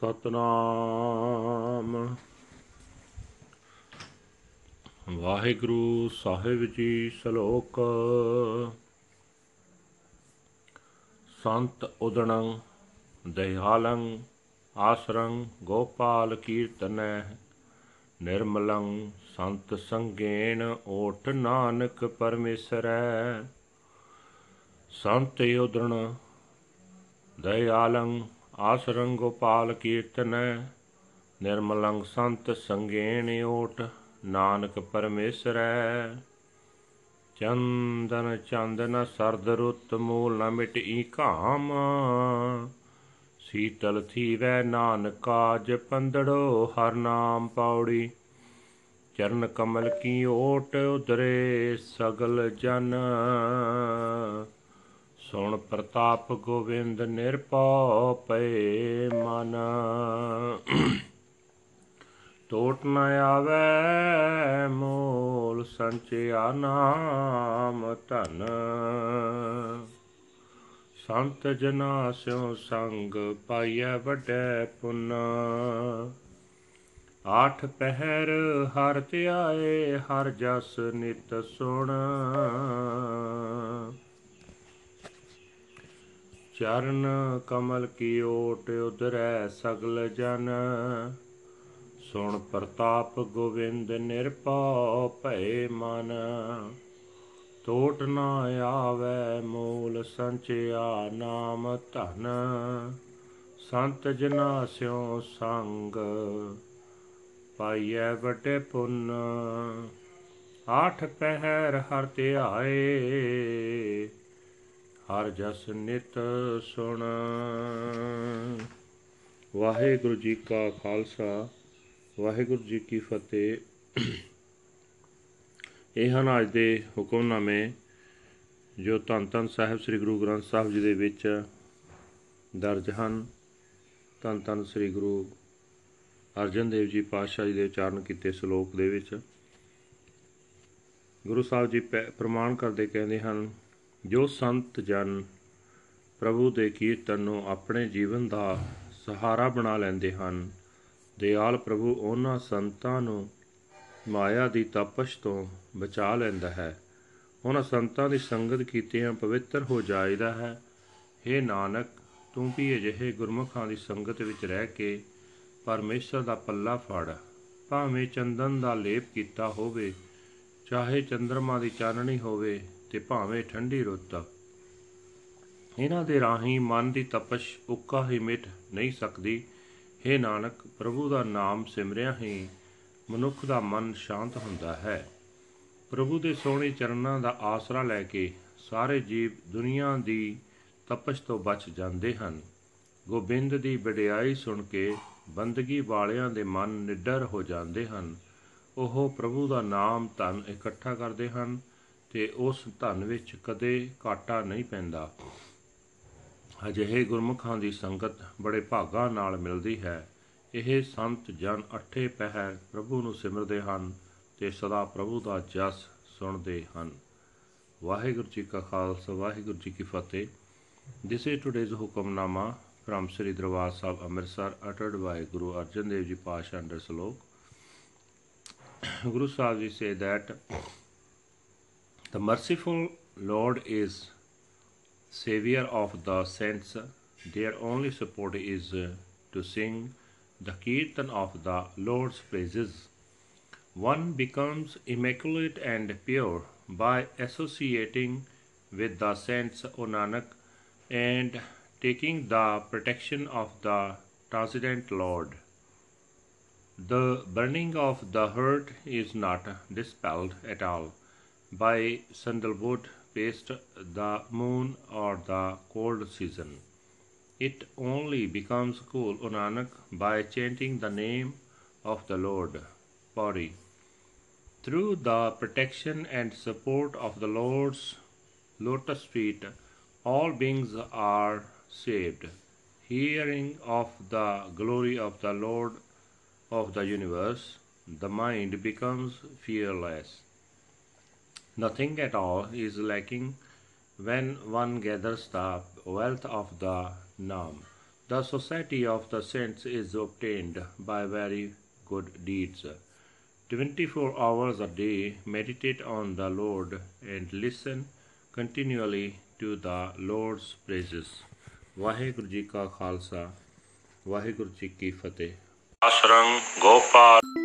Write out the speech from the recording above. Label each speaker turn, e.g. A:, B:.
A: ਸਤਨਾਮ। ਵਾਹਿਗੁਰੂ ਸਾਹਿਬ ਜੀ ਸ਼ਲੋਕ। ਸੰਤ ਉਦਣੰ ਦਇਆਲੰ ਆਸਰੰ, ਗੋਪਾਲ ਕੀਰਤਨੈ, ਨਿਰਮਲੰ, ਸੰਤ ਸੰਗੇਣ ਓਟ ਨਾਨਕ ਪਰਮੇਸ਼ਰੈ। ਸੰਤ ਉਦਣ ਦਇਆਲੰ ਆਸਰੰ ਗੋਪਾਲ ਕੀਰਤਨੈ ਨਿਰਮਲੰ ਸੰਤ ਸੰਗੇਣ ਓਟ, ਨਾਨਕ ਪਰਮੇਸ਼ਰੈ ਚੰਦਨ ਚੰਦਨ ਸਰਦ ਰੁੱਤ ਮੂਲ ਨ ਮਿਟਈ ਘਾਮ। ਸੀਤਲ ਥੀਵੈ ਨਾਨਕਾ ਜਪੰਦੜੋ ਹਰ ਨਾਮ ਪੌੜੀ। ਚਰਨ ਕਮਲ ਕੀ ਓਟ ਉਦਰੇ ਸਗਲ ਜਨ। ਸੁਣ ਪ੍ਰਤਾਪ ਗੋਵਿੰਦ ਨਿਰਪਉ ਪਏ ਮਨ। ਟੋਟ ਨ ਆਵੇ ਮੂਲ ਸੰਚਿਆ ਨਾਮ ਧਨ। ਸੰਤ ਜਨਾ ਸਿਉ ਸੰਗ ਪਾਈਐ ਵੱਡੈ ਪੁੰਨ। ਆਠ ਪਹਿਰ ਹਰ ਧਿਆਏ, ਹਰ ਜਸ ਨਿਤ ਸੁਣ। ਚਰਨ ਕਮਲ ਕੀ ਓਟ ਉਦਰੈ ਸਗਲ ਜਨ। ਸੁਣ ਪ੍ਰਤਾਪ ਗੋਵਿੰਦ ਨਿਰਪਉ ਭਏ ਮਨ। ਟੋਟ ਨਾ ਆਵੇ ਮੂਲ ਸੰਚਿਆ ਨਾਮ ਧਨ। ਸੰਤ ਜਨਾ ਸਿਉ ਸੰਗ ਪਾਈਐ ਵਟੇ ਪੁੰਨ। ਆਠ ਪਹਿਰ ਹਰ ਧਿਆਏ। ਹਰ ਜਸ ਨਿਤ ਸੁਣ। ਵਾਹਿਗੁਰੂ ਜੀ ਕਾ ਖਾਲਸਾ, ਵਾਹਿਗੁਰੂ ਜੀ ਕੀ ਫਤਿਹ। ਇਹ ਹਨ ਅੱਜ ਦੇ ਹੁਕਮਨਾਮੇ ਜੋ ਧੰਨ ਧੰਨ ਸਾਹਿਬ ਸ੍ਰੀ ਗੁਰੂ ਗ੍ਰੰਥ ਸਾਹਿਬ ਜੀ ਦੇ ਵਿੱਚ ਦਰਜ ਹਨ। ਧੰਨ ਧੰਨ ਸ੍ਰੀ ਗੁਰੂ ਅਰਜਨ ਦੇਵ ਜੀ ਪਾਤਸ਼ਾਹ ਜੀ ਦੇ ਉਚਾਰਨ ਕੀਤੇ ਸ਼ਲੋਕ ਦੇ ਵਿੱਚ। ਗੁਰੂ ਸਾਹਿਬ ਜੀ ਪ੍ਰਮਾਣ ਕਰਦੇ ਕਹਿੰਦੇ ਹਨ ਜੋ ਸੰਤ ਜਨ ਪ੍ਰਭੂ ਦੇ ਕੀਰਤਨ ਨੂੰ ਆਪਣੇ ਜੀਵਨ ਦਾ ਸਹਾਰਾ ਬਣਾ ਲੈਂਦੇ ਹਨ, ਦਿਆਲ ਪ੍ਰਭੂ ਉਹਨਾਂ ਸੰਤਾਂ ਨੂੰ ਮਾਇਆ ਦੀ ਤਪਸ਼ ਤੋਂ ਬਚਾ ਲੈਂਦਾ ਹੈ। ਉਹਨਾਂ ਸੰਤਾਂ ਦੀ ਸੰਗਤ ਕੀਤਿਆਂ ਪਵਿੱਤਰ ਹੋ ਜਾਈਦਾ ਹੈ। हे ਨਾਨਕ, ਤੂੰ ਵੀ ਅਜਿਹੇ ਗੁਰਮੁਖਾਂ ਦੀ ਸੰਗਤ ਵਿੱਚ ਰਹਿ ਕੇ ਪਰਮੇਸ਼ਰ ਦਾ ਪੱਲਾ ਫੜ। ਭਾਵੇਂ ਚੰਦਨ ਦਾ ਲੇਪ ਕੀਤਾ ਹੋਵੇ, ਚਾਹੇ ਚੰ드ਰਮਾ ਦੀ ਚਾਨਣੀ ਹੋਵੇ ਤੇ ਭਾਵੇਂ ਠੰਡੀ ਰੁੱਤ ਇਹਨਾਂ ਦੇ ਰਾਹੀਂ ਮਨ ਦੀ ਤਪਸ਼ ਉੱਕਾ ਹੀ ਮਿਟ ਨਹੀਂ ਸਕਦੀ। हे ਨਾਨਕ, ਪ੍ਰਭੂ ਦਾ ਨਾਮ ਸਿਮਰਿਆ ਹੀ ਮਨੁੱਖ ਦਾ ਮਨ ਸ਼ਾਂਤ ਹੁੰਦਾ ਹੈ। ਪ੍ਰਭੂ ਦੇ ਸੋਹਣੇ ਚਰਨਾਂ ਦਾ ਆਸਰਾ ਲੈ ਕੇ ਸਾਰੇ ਜੀਵ ਦੁਨੀਆ ਦੀ ਤਪਸ਼ ਤੋਂ ਬਚ ਜਾਂਦੇ ਹਨ। ਗੋਬਿੰਦ ਦੀ ਵਡਿਆਈ ਸੁਣ ਕੇ ਬੰਦਗੀ ਵਾਲਿਆਂ ਦੇ ਮਨ ਨਿਡਰ ਹੋ ਜਾਂਦੇ ਹਨ। ਉਹ ਪ੍ਰਭੂ ਦਾ ਨਾਮ ਧਨ ਇਕੱਠਾ ਕਰਦੇ ਹਨ। ਤੇ ਉਸ ਧਨ ਵਿੱਚ ਕਦੇ ਘਾਟਾ ਨਹੀਂ ਪੈਂਦਾ। ਅਜਿਹੇ ਗੁਰਮੁਖਾਂ ਦੀ ਸੰਗਤ ਬੜੇ ਭਾਗਾ ਨਾਲ ਮਿਲਦੀ ਹੈ। ਇਹ ਸੰਤ ਜਨ ਅੱਠੇ ਪਹਿਰ ਪ੍ਰਭੂ ਨੂੰ ਸਿਮਰਦੇ ਹਨ ਤੇ ਸਦਾ ਪ੍ਰਭੂ ਦਾ ਜਸ ਸੁਣਦੇ ਹਨ। ਵਾਹਿਗੁਰੂ ਜੀ ਕਾ ਖਾਲਸਾ, ਵਾਹਿਗੁਰੂ ਜੀ ਕੀ ਫਤਿਹ। This is today's hukamnama from Sri Darbar Sahib Amritsar uttered by Guru Arjan Dev Ji Pasha under Salok. Guru Sahib Ji say that the merciful Lord is savior of the saints. Their only support is uh, to sing the kirtan of the Lord's praises. One becomes immaculate and pure by associating with the saints O Nanak and taking the protection of the transcendent Lord. The burning of the heart is not dispelled at all by sandalwood paste, the moon, or the cold season. It only becomes cool, O Nanak, by chanting the name of the Lord. Pauri. Through the protection and support of the Lord's lotus feet, all beings are saved. Hearing of the glory of the Lord of the universe, the mind becomes fearless. Nothing at all is lacking when one gathers the wealth of the Nam. The society of the saints is obtained by very good deeds. 24 hours a day meditate on the Lord and listen continually to the Lord's praises. Waheguru ji ਕਾ ਖਾਲਸਾ ਵਾਹਿਗੁਰੂ ਜੀ ਕੀ ਫਤਿਹ ਅਸ਼ਰੰਗ ਗੋਪਾਲ